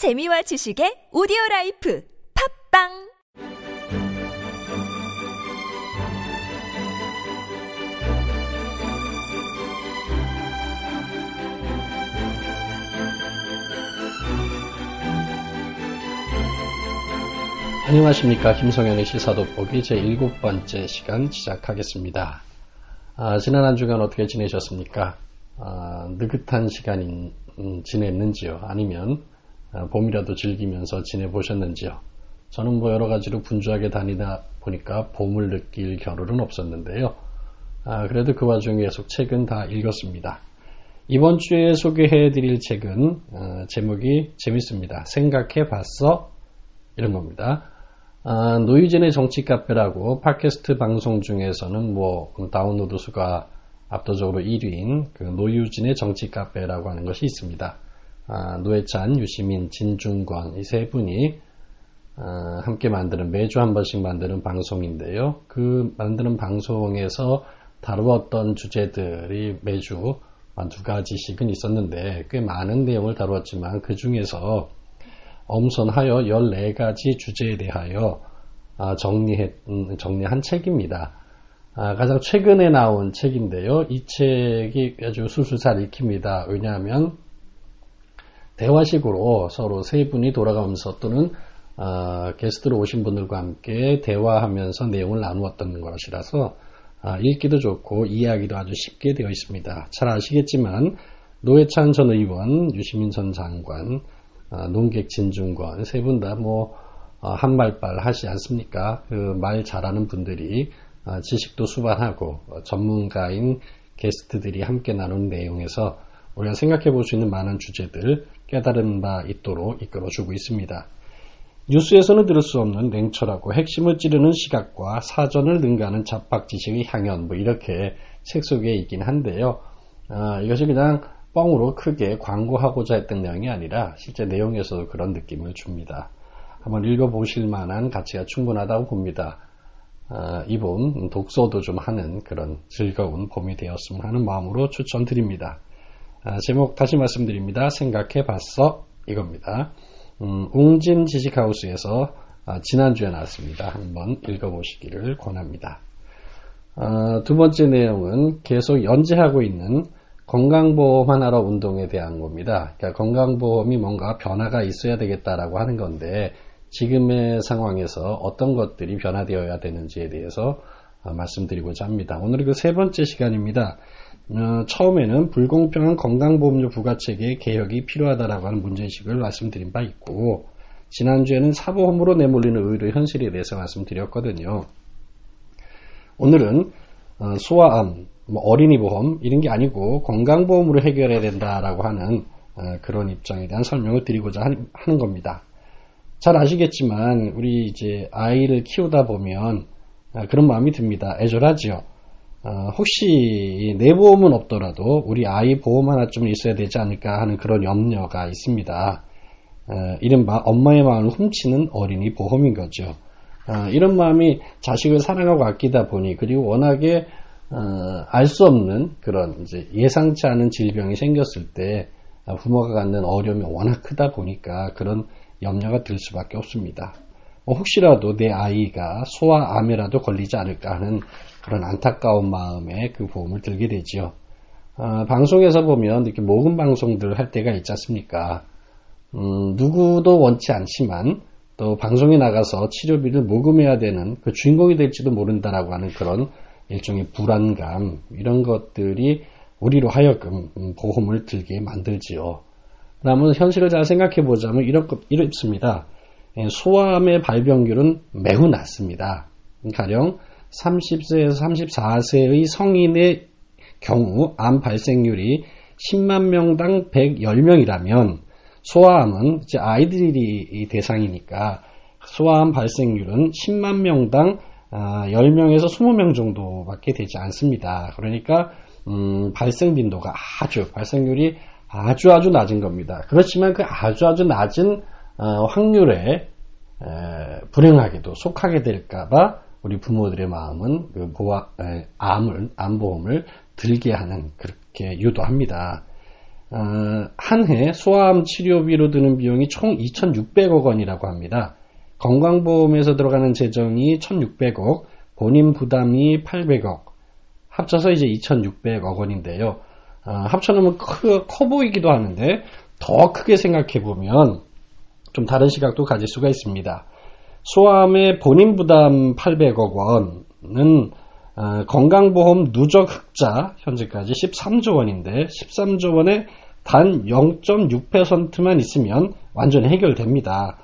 재미와 지식의 오디오 라이프 팝빵 안녕하십니까 김성현의 시사돋보기 제7번째 시간 시작하겠습니다. 아, 지난 한 주간 어떻게 지내셨습니까? 아, 느긋한 시간 음, 지냈는지요? 아니면 아, 봄이라도 즐기면서 지내보셨는지요? 저는 뭐 여러 가지로 분주하게 다니다 보니까 봄을 느낄 겨를은 없었는데요. 아, 그래도 그 와중에 계속 책은 다 읽었습니다. 이번 주에 소개해 드릴 책은 어, 제목이 재밌습니다. 생각해 봤어? 이런 겁니다. 아, 노유진의 정치 카페라고 팟캐스트 방송 중에서는 뭐 다운로드 수가 압도적으로 1위인 그 노유진의 정치 카페라고 하는 것이 있습니다. 아, 노회찬, 유시민, 진중권 이 세 분이 아, 함께 만드는 매주 한 번씩 만드는 방송인데요. 그 만드는 방송에서 다루었던 주제들이 매주 한두 가지씩은 있었는데 꽤 많은 내용을 다루었지만 그 중에서 엄선하여 14가지 주제에 대하여 아, 정리해, 음, 정리한 책입니다. 아, 가장 최근에 나온 책인데요. 이 책이 아주 술술 잘 읽힙니다. 왜냐하면 대화식으로 서로 세 분이 돌아가면서 또는 아, 게스트로 오신 분들과 함께 대화하면서 내용을 나누었던 것이라서 읽기도 좋고 이해하기도 아주 쉽게 되어 있습니다. 잘 아시겠지만 노회찬 전 의원, 유시민 전 장관, 아, 농객 진중권 세 분 다뭐 어, 한말빨 하지 않습니까? 그 말 잘하는 분들이 아, 지식도 수반하고 어, 전문가인 게스트들이 함께 나눈 내용에서 우리가 생각해 볼 수 있는 많은 주제들 깨달은 바 있도록 이끌어주고 있습니다. 뉴스에서는 들을 수 없는 냉철하고 핵심을 찌르는 시각과 사전을 능가하는 잡학 지식의 향연 뭐 이렇게 책 속에 있긴 한데요. 아, 이것이 그냥 뻥으로 크게 광고하고자 했던 내용이 아니라 실제 내용에서도 그런 느낌을 줍니다. 한번 읽어보실 만한 가치가 충분하다고 봅니다. 아, 이번 독서도 좀 하는 그런 즐거운 봄이 되었으면 하는 마음으로 추천드립니다. 아, 제목 다시 말씀드립니다. 생각해 봤어 이겁니다. 음, 웅진 지식하우스에서 아, 지난주에 나왔습니다. 한번 읽어보시기를 권합니다. 아, 두 번째 내용은 계속 연재하고 있는 건강보험 하나로 운동에 대한 겁니다. 그러니까 건강보험이 뭔가 변화가 있어야 되겠다라고 하는 건데 지금의 상황에서 어떤 것들이 변화되어야 되는지에 대해서 아, 말씀드리고자 합니다. 오늘 그세 번째 시간입니다. 어, 처음에는 불공평한 건강보험료 부과체계 개혁이 필요하다라고 하는 문제의식을 말씀드린 바 있고 지난주에는 사보험으로 내몰리는 의료 현실에 대해서 말씀드렸거든요. 오늘은 어, 소아암, 뭐 어린이 보험 이런 게 아니고 건강보험으로 해결해야 된다라고 하는 어, 그런 입장에 대한 설명을 드리고자 하는 겁니다. 잘 아시겠지만 우리 이제 아이를 키우다 보면 어, 그런 마음이 듭니다. 애절하지요. 어, 혹시 내 보험은 없더라도 우리 아이 보험 하나쯤 있어야 되지 않을까 하는 그런 염려가 있습니다. 이른바 엄마의 마음을 훔치는 어린이 보험인 거죠. 이런 마음이 자식을 사랑하고 아끼다 보니 그리고 워낙에 어, 알수 없는 그런 이제 예상치 않은 질병이 생겼을 때 부모가 갖는 어려움이 워낙 크다 보니까 그런 염려가 들 수밖에 없습니다. 뭐 혹시라도 내 아이가 소아암에라도 걸리지 않을까 하는 그런 안타까운 마음에 그 보험을 들게 되지요. 어, 방송에서 보면 이렇게 모금 방송들 할 때가 있지 않습니까? 음, 누구도 원치 않지만 또 방송에 나가서 치료비를 모금해야 되는 그 주인공이 될지도 모른다라고 하는 그런 일종의 불안감 이런 것들이 우리로 하여금 보험을 들게 만들지요. 그러면 현실을 잘 생각해 보자면 이렇, 이렇습니다. 예, 소아암의 발병률은 매우 낮습니다. 가령 30세에서 34세의 성인의 경우 암 발생률이 10만 명당 110명이라면 소아암은 이제 아이들이 대상이니까 소아암 발생률은 10만 명당 10명에서 아, 20명 정도밖에 되지 않습니다. 그러니까 음, 발생 빈도가 아주 발생률이 아주 아주 낮은 겁니다. 그렇지만 그 아주 아주 낮은 어, 확률에 에, 불행하게도 속하게 될까봐 우리 부모들의 마음은 그 보아, 에, 암을 암보험을 들게 하는 그렇게 유도합니다. 어, 한해 소아암 치료비로 드는 비용이 총 2,600억 원이라고 합니다. 건강보험에서 들어가는 재정이 1,600억, 본인 부담이 800억, 합쳐서 이제 2,600억 원인데요. 어, 합쳐놓으면 커, 커 보이기도 하는데 더 크게 생각해 보면 좀 다른 시각도 가질 수가 있습니다. 소아암의 본인 부담 800억 원은 어, 건강보험 누적 흑자 현재까지 13조 원인데 13조 원에 단 0.6%만 있으면 완전히 해결됩니다.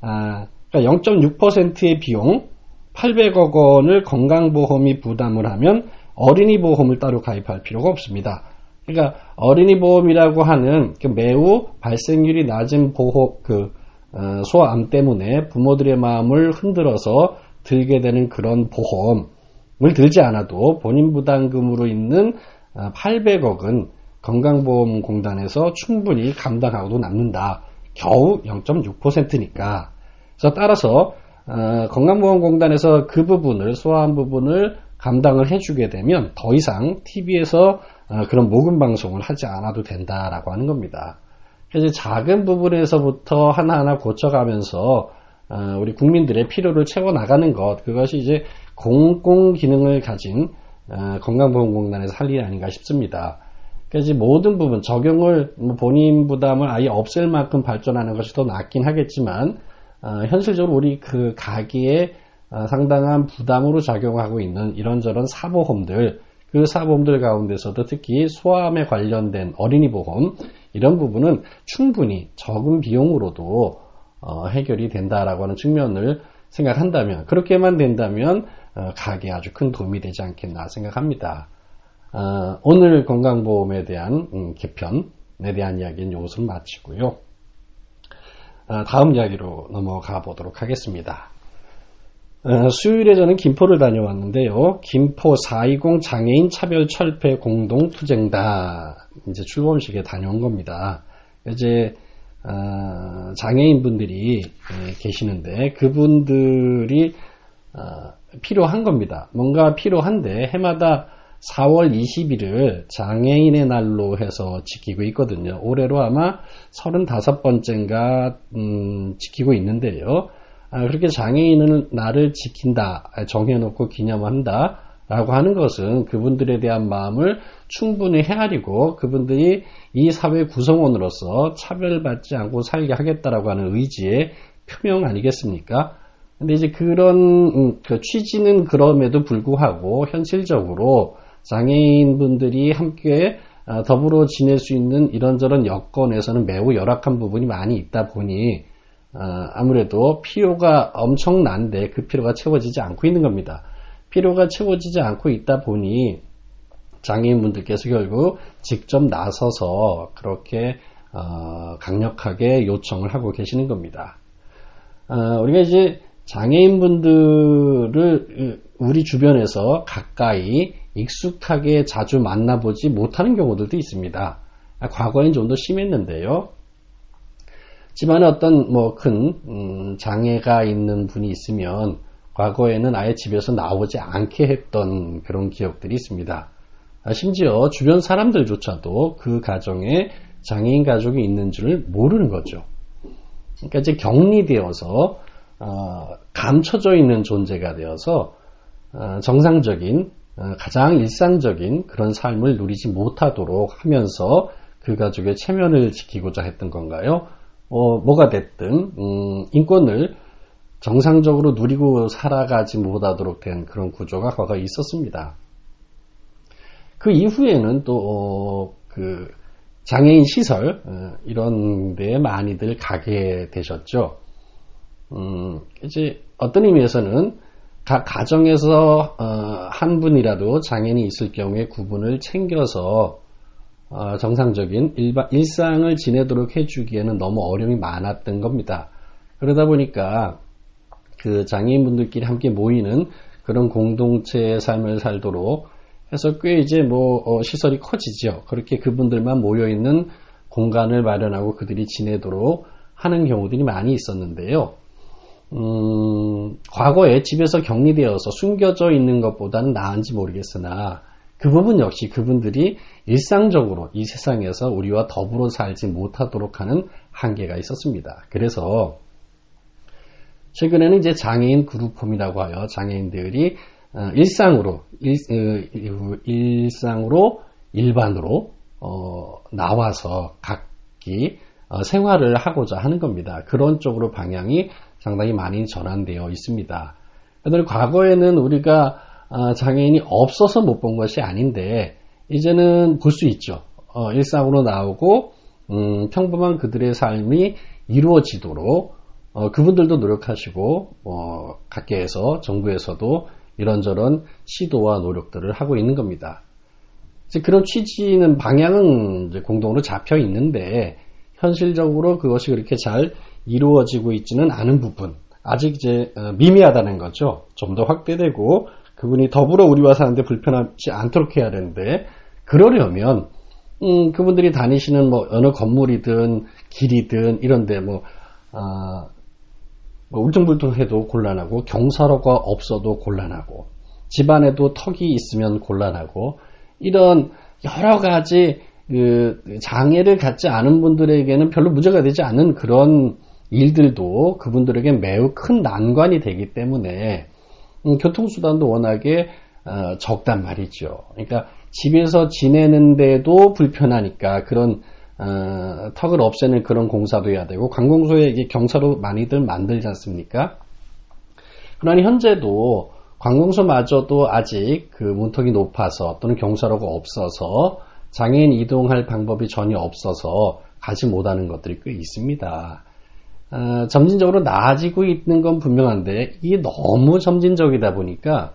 아, 그러니까 0.6%의 비용 800억 원을 건강보험이 부담을 하면 어린이 보험을 따로 가입할 필요가 없습니다. 그러니까 어린이 보험이라고 하는 그 매우 발생률이 낮은 보호 그 어, 소아암 때문에 부모들의 마음을 흔들어서 들게 되는 그런 보험을 들지 않아도 본인 부담금으로 있는 800억은 어, 건강보험공단에서 충분히 감당하고도 남는다. 겨우 0.6%니까. 그래서 따라서 어, 건강보험공단에서 그 부분을 소아암 부분을 감당을 해주게 되면 더 이상 TV에서 어, 그런 모금 방송을 하지 않아도 된다라고 하는 겁니다. 그래서 작은 부분에서부터 하나하나 고쳐가면서 어, 우리 국민들의 필요를 채워 나가는 것 그것이 이제 공공 기능을 가진 어, 건강보험공단에서 할 일이 아닌가 싶습니다. 그래서 모든 부분 적용을 뭐 본인 부담을 아예 없앨 만큼 발전하는 것이 더 낫긴 하겠지만 현실적으로 우리 그 가게에 상당한 부담으로 작용하고 있는 이런저런 사보험들 그 사보험들 가운데서도 특히 소아암에 관련된 어린이 보험 이런 부분은 충분히 적은 비용으로도 어, 해결이 된다라고 하는 측면을 생각한다면 그렇게만 된다면 어, 가게에 아주 큰 도움이 되지 않겠나 생각합니다. 어, 오늘 건강보험에 대한 음, 개편에 대한 이야기는 이것을 마치고요. 어, 다음 이야기로 넘어가 보도록 하겠습니다. 어, 수요일에 저는 김포를 다녀왔는데요. 김포 420 장애인 차별 철폐 공동 투쟁다 이제 출범식에 다녀온 겁니다. 이제 어, 장애인 분들이 예, 계시는데 그분들이 어, 필요한 겁니다. 뭔가 필요한데 해마다 4월 20일을 장애인의 날로 해서 지키고 있거든요. 올해로 아마 35번째인가 음, 지키고 있는데요. 아, 그렇게 장애인은 나를 지킨다, 정해놓고 기념한다, 라고 하는 것은 그분들에 대한 마음을 충분히 헤아리고 그분들이 이 사회 구성원으로서 차별받지 않고 살게 하겠다라고 하는 의지의 표명 아니겠습니까? 근데 이제 그런 음, 그 취지는 그럼에도 불구하고 현실적으로 장애인분들이 함께 아, 더불어 지낼 수 있는 이런저런 여건에서는 매우 열악한 부분이 많이 있다 보니 아, 아무래도 필요가 엄청난데 그 필요가 채워지지 않고 있는 겁니다. 필요가 채워지지 않고 있다 보니 장애인분들께서 결국 직접 나서서 그렇게 어, 강력하게 요청을 하고 계시는 겁니다. 어, 우리가 이제 장애인분들을 우리 주변에서 가까이 익숙하게 자주 만나보지 못하는 경우들도 있습니다. 과거엔 좀 더 심했는데요. 집안에 어떤 뭐큰 음, 장애가 있는 분이 있으면 과거에는 아예 집에서 나오지 않게 했던 그런 기억들이 있습니다. 아, 심지어 주변 사람들조차도 그 가정에 장애인 가족이 있는 줄 모르는 거죠. 그러니까 이제 격리되어서 어, 감춰져 있는 존재가 되어서 어, 정상적인 어, 가장 일상적인 그런 삶을 누리지 못하도록 하면서 그 가족의 체면을 지키고자 했던 건가요? 어, 뭐가 됐든 음, 인권을 정상적으로 누리고 살아가지 못하도록 된 그런 구조가 과거에 있었습니다. 그 이후에는 또, 어, 그, 장애인 시설, 어, 이런 데에 많이들 가게 되셨죠. 음, 이제 어떤 의미에서는 각 가정에서 어, 한 분이라도 장애인이 있을 경우에 구분을 챙겨서 어, 정상적인 일바, 일상을 지내도록 해주기에는 너무 어려움이 많았던 겁니다. 그러다 보니까 그 장애인분들끼리 함께 모이는 그런 공동체의 삶을 살도록 해서 꽤 이제 뭐 어, 시설이 커지죠. 그렇게 그분들만 모여 있는 공간을 마련하고 그들이 지내도록 하는 경우들이 많이 있었는데요. 음, 과거에 집에서 격리되어서 숨겨져 있는 것보다는 나은지 모르겠으나 그 부분 역시 그분들이 일상적으로 이 세상에서 우리와 더불어 살지 못하도록 하는 한계가 있었습니다. 그래서 최근에는 이제 장애인 그룹홈이라고 하여 장애인들이 어, 일상으로 일, 어, 일상으로 일반으로 어, 나와서 각기 어, 생활을 하고자 하는 겁니다. 그런 쪽으로 방향이 상당히 많이 전환되어 있습니다. 그런데 과거에는 우리가 어, 장애인이 없어서 못 본 것이 아닌데 이제는 볼 수 있죠. 어, 일상으로 나오고 음, 평범한 그들의 삶이 이루어지도록 어, 그분들도 노력하시고 어, 각계에서 정부에서도 이런저런 시도와 노력들을 하고 있는 겁니다. 그런 취지는 방향은 공동으로 잡혀 있는데 현실적으로 그것이 그렇게 잘 이루어지고 있지는 않은 부분 아직 이제 어, 미미하다는 거죠. 좀 더 확대되고 그분이 더불어 우리와 사는데 불편하지 않도록 해야 되는데 그러려면 음, 그분들이 다니시는 뭐 어느 건물이든 길이든 이런데 뭐, 아, 뭐 울퉁불퉁해도 곤란하고 경사로가 없어도 곤란하고 집안에도 턱이 있으면 곤란하고 이런 여러 가지 그 장애를 갖지 않은 분들에게는 별로 문제가 되지 않는 그런 일들도 그분들에게 매우 큰 난관이 되기 때문에 음, 교통수단도 워낙에 어, 적단 말이죠. 그러니까 집에서 지내는데도 불편하니까 그런 어, 턱을 없애는 그런 공사도 해야 되고 관공서에 경사로 많이들 만들지 않습니까? 그러니 현재도 관공서마저도 아직 그 문턱이 높아서 또는 경사로가 없어서 장애인 이동할 방법이 전혀 없어서 가지 못하는 것들이 꽤 있습니다. 어, 점진적으로 나아지고 있는 건 분명한데 이게 너무 점진적이다 보니까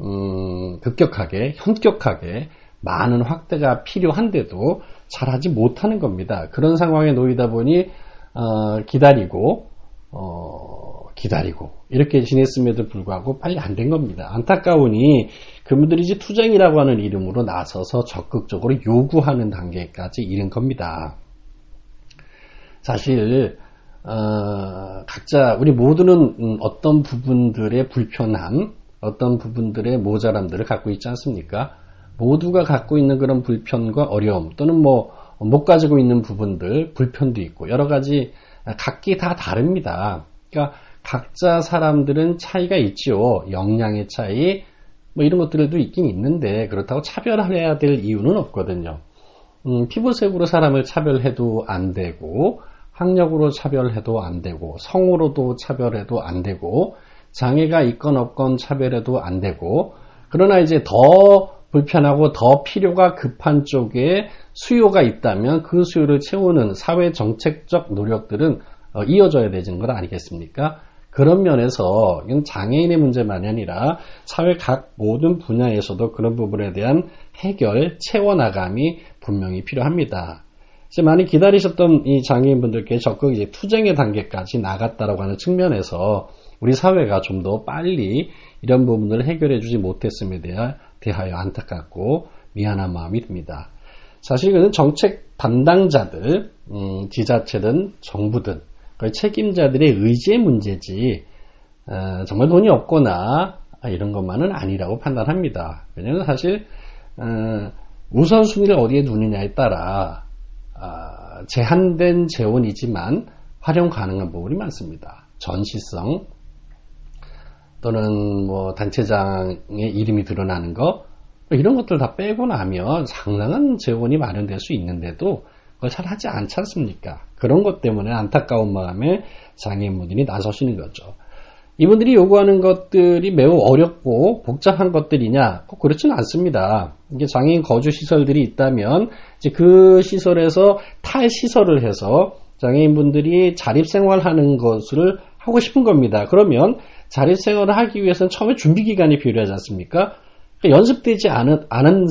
음, 급격하게 현격하게 많은 확대가 필요한데도 잘하지 못하는 겁니다. 그런 상황에 놓이다 보니 어, 기다리고 어, 기다리고 이렇게 지냈음에도 불구하고 빨리 안 된 겁니다. 안타까우니 그분들이 이제 투쟁이라고 하는 이름으로 나서서 적극적으로 요구하는 단계까지 이른 겁니다. 사실 어, 각자 우리 모두는 음, 어떤 부분들의 불편함, 어떤 부분들의 모자람들을 갖고 있지 않습니까? 모두가 갖고 있는 그런 불편과 어려움 또는 뭐 못 가지고 있는 부분들 불편도 있고 여러 가지 각기 다 다릅니다. 그러니까 각자 사람들은 차이가 있죠. 역량의 차이 뭐 이런 것들도 있긴 있는데 그렇다고 차별해야 될 이유는 없거든요. 음, 피부색으로 사람을 차별해도 안 되고 학력으로 차별해도 안 되고 성으로도 차별해도 안 되고 장애가 있건 없건 차별해도 안 되고 그러나 이제 더 불편하고 더 필요가 급한 쪽에 수요가 있다면 그 수요를 채우는 사회 정책적 노력들은 어, 이어져야 되는 것 아니겠습니까? 그런 면에서 이건 장애인의 문제만이 아니라 사회 각 모든 분야에서도 그런 부분에 대한 해결, 채워나감이 분명히 필요합니다. 이제 많이 기다리셨던 이 장애인분들께 적극 이제 투쟁의 단계까지 나갔다라고 하는 측면에서 우리 사회가 좀 더 빨리 이런 부분을 해결해 주지 못했음에 대하여 안타깝고 미안한 마음이 듭니다. 사실 은 정책 담당자들, 음, 지자체든 정부든 그 책임자들의 의지의 문제지 어, 정말 돈이 없거나 이런 것만은 아니라고 판단합니다. 왜냐하면 사실 어, 우선순위를 어디에 두느냐에 따라 어, 제한된 재원이지만 활용 가능한 부분이 많습니다. 전시성 또는 뭐 단체장의 이름이 드러나는 거뭐 이런 것들 다 빼고 나면 상당한 재원이 마련될 수 있는데도 그걸 잘 하지 않지 않습니까? 그런 것 때문에 안타까운 마음에 장애인분들이 나서시는 거죠. 이분들이 요구하는 것들이 매우 어렵고 복잡한 것들이냐? 꼭 그렇지는 않습니다. 이게 장애인 거주 시설들이 있다면 이제 그 시설에서 탈시설을 해서 장애인분들이 자립생활하는 것을 하고 싶은 겁니다. 그러면 자립생활을 하기 위해서는 처음에 준비 기간이 필요하지 않습니까? 그러니까 연습되지 않은, 않은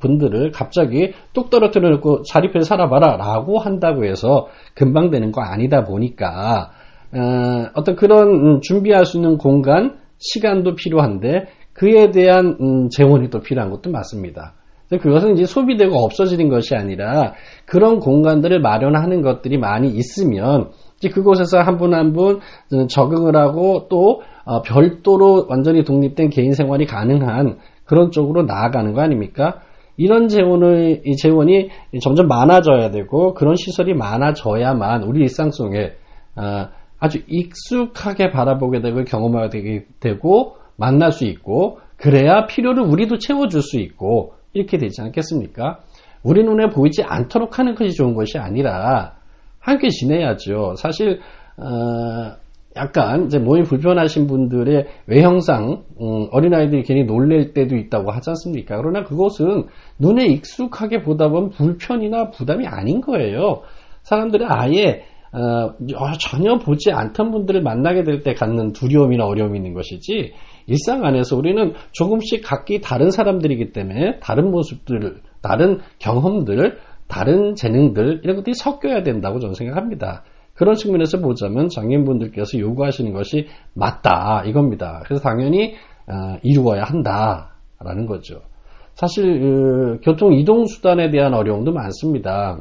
분들을 갑자기 뚝 떨어뜨려 놓고 자립해서 살아봐라 라고 한다고 해서 금방 되는 거 아니다 보니까 어, 떤 그런 음, 준비할 수 있는 공간, 시간도 필요한데 그에 대한 음, 재원이 또 필요한 것도 맞습니다. 그것은 이제 소비되고 없어지는 것이 아니라 그런 공간들을 마련하는 것들이 많이 있으면 이제 그곳에서 한 분 한 분 적응을 하고 또 어, 별도로 완전히 독립된 개인 생활이 가능한 그런 쪽으로 나아가는 거 아닙니까? 이런 재원을, 이 재원이 점점 많아져야 되고, 그런 시설이 많아져야만 우리 일상 속에, 어, 아주 익숙하게 바라보게 되고, 경험하게 되고, 만날 수 있고, 그래야 필요를 우리도 채워줄 수 있고, 이렇게 되지 않겠습니까? 우리 눈에 보이지 않도록 하는 것이 좋은 것이 아니라, 함께 지내야죠. 사실, 어, 약간 이제 몸이 불편하신 분들의 외형상 음, 어린아이들이 괜히 놀랄 때도 있다고 하지 않습니까? 그러나 그것은 눈에 익숙하게 보다 보면 불편이나 부담이 아닌 거예요. 사람들은 아예 어, 전혀 보지 않던 분들을 만나게 될 때 갖는 두려움이나 어려움이 있는 것이지 일상 안에서 우리는 조금씩 각기 다른 사람들이기 때문에 다른 모습들, 다른 경험들, 다른 재능들 이런 것들이 섞여야 된다고 저는 생각합니다. 그런 측면에서 보자면 장애인분들께서 요구하시는 것이 맞다 이겁니다. 그래서 당연히 어, 이루어야 한다라는 거죠. 사실 그, 교통 이동 수단에 대한 어려움도 많습니다.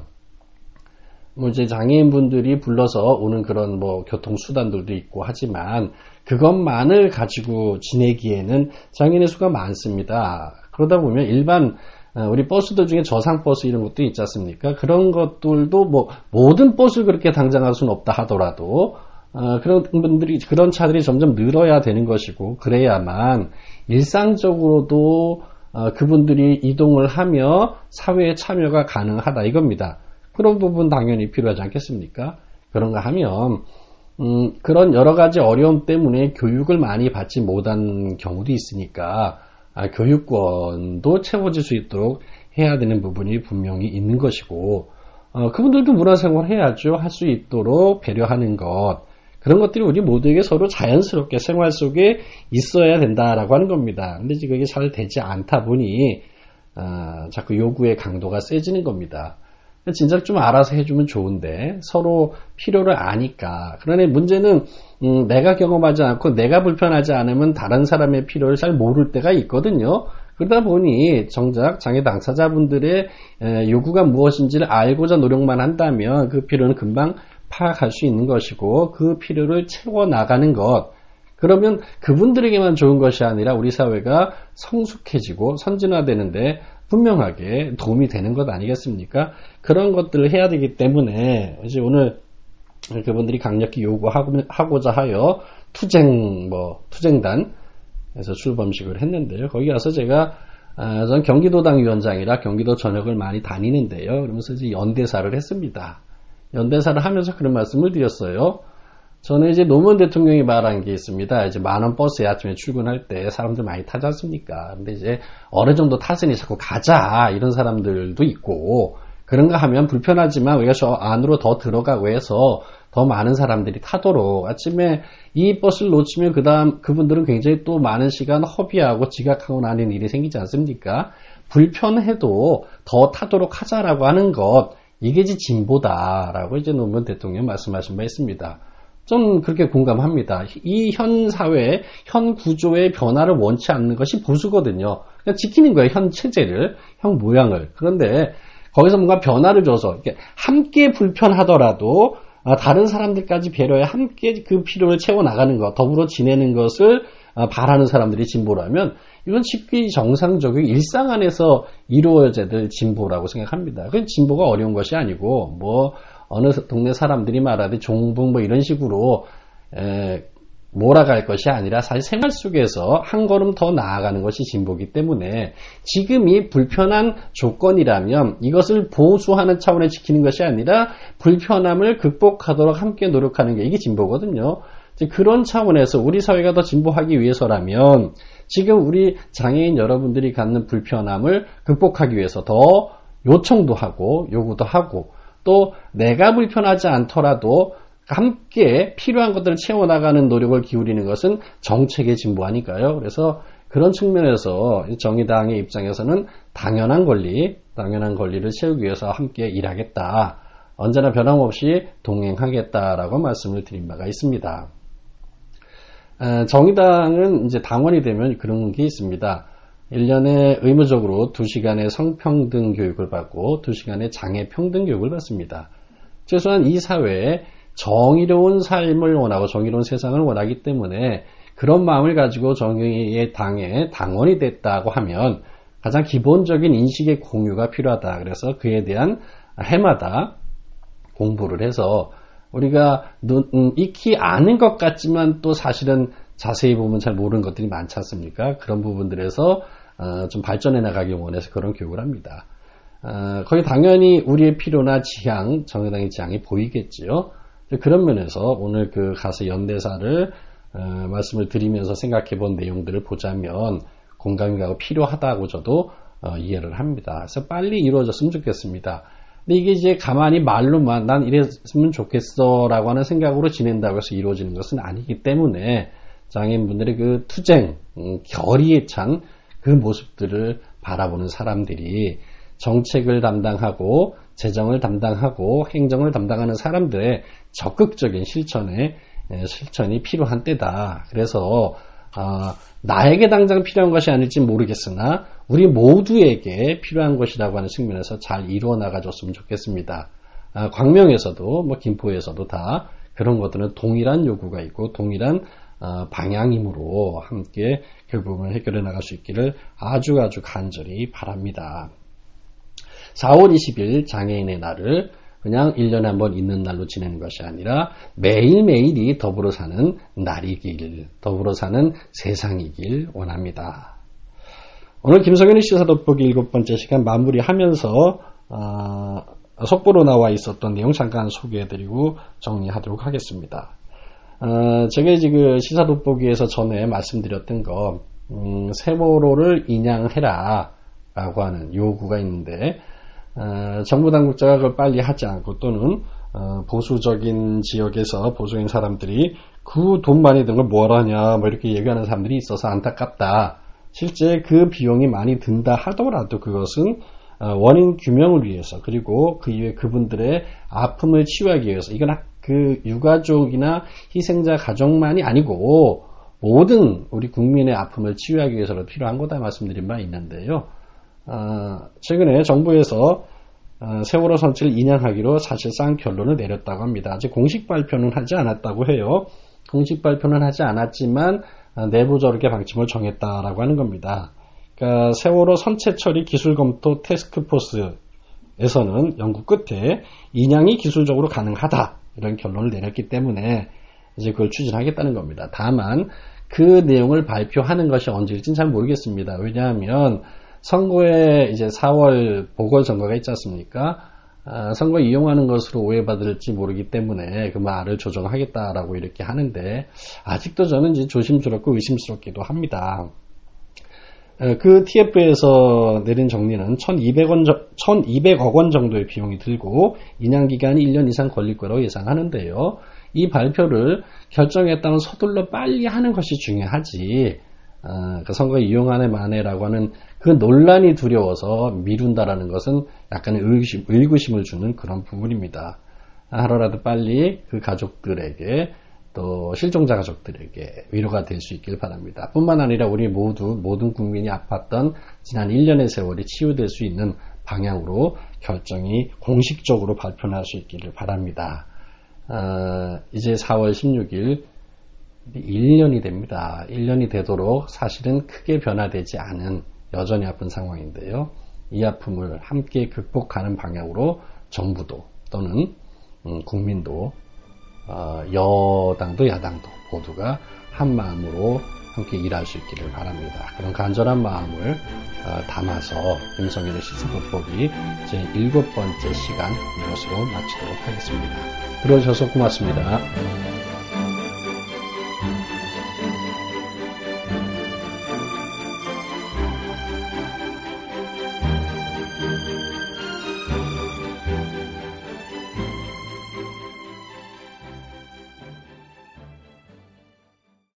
뭐 이제 장애인분들이 불러서 오는 그런 뭐 교통 수단들도 있고 하지만 그것만을 가지고 지내기에는 장애인의 수가 많습니다. 그러다 보면 일반 어, 우리 버스들 중에 저상 버스 이런 것도 있지 않습니까? 그런 것들도 뭐 모든 버스를 그렇게 당장 할 수는 없다 하더라도 어, 그런 분들이 그런 차들이 점점 늘어야 되는 것이고 그래야만 일상적으로도 어, 그분들이 이동을 하며 사회에 참여가 가능하다 이겁니다. 그런 부분 당연히 필요하지 않겠습니까? 그런가 하면 음, 그런 여러 가지 어려움 때문에 교육을 많이 받지 못한 경우도 있으니까 아, 교육권도 채워질 수 있도록 해야 되는 부분이 분명히 있는 것이고 어, 그분들도 문화생활 해야죠. 할 수 있도록 배려하는 것 그런 것들이 우리 모두에게 서로 자연스럽게 생활 속에 있어야 된다라고 하는 겁니다. 근데 지금 이게 잘 되지 않다 보니 어, 자꾸 요구의 강도가 세지는 겁니다. 진작 좀 알아서 해주면 좋은데 서로 필요를 아니까. 그러나 문제는 음, 내가 경험하지 않고 내가 불편하지 않으면 다른 사람의 필요를 잘 모를 때가 있거든요. 그러다 보니 정작 장애 당사자분들의 요구가 무엇인지를 알고자 노력만 한다면 그 필요는 금방 파악할 수 있는 것이고 그 필요를 채워 나가는 것. 그러면 그분들에게만 좋은 것이 아니라 우리 사회가 성숙해지고 선진화되는데 분명하게 도움이 되는 것 아니겠습니까? 그런 것들을 해야 되기 때문에 이제 오늘 그분들이 강력히 요구하고자 하여 투쟁 뭐 투쟁단에서 출범식을 했는데요. 거기 가서 제가 아, 전 경기도당 위원장이라 경기도 전역을 많이 다니는데요. 그러면서 이제 연대사를 했습니다. 연대사를 하면서 그런 말씀을 드렸어요. 저는 이제 노무현 대통령이 말한 게 있습니다. 이제 만원 버스에 아침에 출근할 때 사람들 많이 타지 않습니까? 근데 이제 어느 정도 탔으니 자꾸 가자 이런 사람들도 있고 그런가 하면 불편하지만 우리가 저 안으로 더 들어가고 해서 더 많은 사람들이 타도록 아침에 이 버스를 놓치면 그 다음 그분들은 굉장히 또 많은 시간 허비하고 지각하고 나는 일이 생기지 않습니까? 불편해도 더 타도록 하자라고 하는 것 이게 이제 진보다라고 이제 노무현 대통령 말씀하신 바 있습니다. 좀 그렇게 공감합니다. 이 현 사회, 현 구조의 변화를 원치 않는 것이 보수거든요. 그냥 지키는 거예요. 현 체제를, 현 모양을. 그런데 거기서 뭔가 변화를 줘서 함께 불편하더라도 아, 다른 사람들까지 배려해 함께 그 필요를 채워 나가는 것, 더불어 지내는 것을 아, 바라는 사람들이 진보라면 이건 쉽게 정상적인 일상 안에서 이루어져야 될 진보라고 생각합니다. 그 진보가 어려운 것이 아니고 뭐 어느 동네 사람들이 말하듯 종북 뭐 이런 식으로 에, 몰아갈 것이 아니라 사실 생활 속에서 한 걸음 더 나아가는 것이 진보기 때문에 지금이 불편한 조건이라면 이것을 보수하는 차원에 지키는 것이 아니라 불편함을 극복하도록 함께 노력하는 게 이게 진보거든요. 그런 차원에서 우리 사회가 더 진보하기 위해서라면 지금 우리 장애인 여러분들이 갖는 불편함을 극복하기 위해서 더 요청도 하고 요구도 하고 또 내가 불편하지 않더라도 함께 필요한 것들을 채워나가는 노력을 기울이는 것은 정책의 진보 아닐까요? 그래서 그런 측면에서 정의당의 입장에서는 당연한 권리, 당연한 권리를 채우기 위해서 함께 일하겠다. 언제나 변함없이 동행하겠다라고 말씀을 드린 바가 있습니다. 정의당은 이제 당원이 되면 그런 게 있습니다. 1년에 의무적으로 2시간의 성평등 교육을 받고 2시간의 장애 평등 교육을 받습니다. 최소한 이 사회에 정의로운 삶을 원하고 정의로운 세상을 원하기 때문에 그런 마음을 가지고 정의의 당에 당원이 됐다고 하면 가장 기본적인 인식의 공유가 필요하다. 그래서 그에 대한 해마다 공부를 해서 우리가 눈, 음, 익히 아는 것 같지만 또 사실은 자세히 보면 잘 모르는 것들이 많지 않습니까? 그런 부분들에서 어, 좀 발전해 나가기 원해서 그런 교육을 합니다. 어, 거기 당연히 우리의 필요나 지향, 정의당의 지향이 보이겠지요. 그런 면에서 오늘 그 가서 연대사를 어, 말씀을 드리면서 생각해 본 내용들을 보자면 공감이 가고 필요하다고 저도 어, 이해를 합니다. 그래서 빨리 이루어졌으면 좋겠습니다. 근데 이게 이제 가만히 말로만 난 이랬으면 좋겠어 라고 하는 생각으로 지낸다고 해서 이루어지는 것은 아니기 때문에 장애인분들의 그 투쟁, 음, 결의에 찬 그 모습들을 바라보는 사람들이 정책을 담당하고 재정을 담당하고 행정을 담당하는 사람들의 적극적인 실천에 실천이 필요한 때다. 그래서 어, 나에게 당장 필요한 것이 아닐지 모르겠으나 우리 모두에게 필요한 것이라고 하는 측면에서 잘 이루어 나가줬으면 좋겠습니다. 아, 광명에서도 뭐 김포에서도 다 그런 것들은 동일한 요구가 있고 동일한 어, 방향이므로 함께 그 부분을 해결해 나갈 수 있기를 아주 아주 간절히 바랍니다. 4월 20일 장애인의 날을 그냥 1년에 한 번 있는 날로 지내는 것이 아니라 매일매일이 더불어 사는 날이길, 더불어 사는 세상이길 원합니다. 오늘 김성현의 시사 돋보기 일곱 번째 시간 마무리하면서 어, 속보로 나와 있었던 내용 잠깐 소개해드리고 정리하도록 하겠습니다. 어, 제가 지금 그 시사 돋보기에서 전에 말씀드렸던 거 음, 세월호를 인양해라 라고 하는 요구가 있는데 어, 정부 당국자가 그걸 빨리 하지 않고 또는 어, 보수적인 지역에서 보수인 사람들이 그 돈 많이 든 걸 뭐하냐 뭐 이렇게 얘기하는 사람들이 있어서 안타깝다. 실제 그 비용이 많이 든다 하더라도 그것은 어, 원인 규명을 위해서 그리고 그 이후에 그분들의 아픔을 치유하기 위해서 이건 그 유가족이나 희생자 가족만이 아니고 모든 우리 국민의 아픔을 치유하기 위해서도 필요한 거다 말씀드린 바 있는데요. 어, 최근에 정부에서 어, 세월호 선체를 인양하기로 사실상 결론을 내렸다고 합니다. 아직 공식 발표는 하지 않았다고 해요. 공식 발표는 하지 않았지만 어, 내부적으로 방침을 정했다라고 하는 겁니다. 그러니까 세월호 선체 처리 기술 검토 테스크포스에서는 연구 끝에 인양이 기술적으로 가능하다 이런 결론을 내렸기 때문에 이제 그걸 추진하겠다는 겁니다. 다만 그 내용을 발표하는 것이 언제일지는 잘 모르겠습니다. 왜냐하면 선거에 이제 4월 보궐선거가 있지 않습니까? 아, 선거 이용하는 것으로 오해받을지 모르기 때문에 그 말을 조정하겠다라고 이렇게 하는데 아직도 저는 이제 조심스럽고 의심스럽기도 합니다. 어, 그 TF에서 내린 정리는 1200원, 1200억 원 정도의 비용이 들고 인양 기간이 1년 이상 걸릴 거라고 예상하는데요. 이 발표를 결정했다면 서둘러 빨리 하는 것이 중요하지. 어, 그 선거 이용하는 만해라고 하는 그 논란이 두려워서 미룬다라는 것은 약간의 의구심, 의구심을 주는 그런 부분입니다. 하루라도 빨리 그 가족들에게 또 실종자 가족들에게 위로가 될 수 있길 바랍니다. 뿐만 아니라 우리 모두 모든 국민이 아팠던 지난 1년의 세월이 치유될 수 있는 방향으로 결정이 공식적으로 발표할 수 있기를 바랍니다. 어, 이제 4월 16일 1년이 됩니다. 1년이 되도록 사실은 크게 변화되지 않은 여전히 아픈 상황인데요. 이 아픔을 함께 극복하는 방향으로 정부도 또는 음, 국민도 어, 여당도 야당도 모두가 한 마음으로 함께 일할 수 있기를 바랍니다. 그런 간절한 마음을 어, 담아서 김성현의 시스돋보기 제 일곱 번째 시간 이것으로 마치도록 하겠습니다. 들어주셔서 고맙습니다.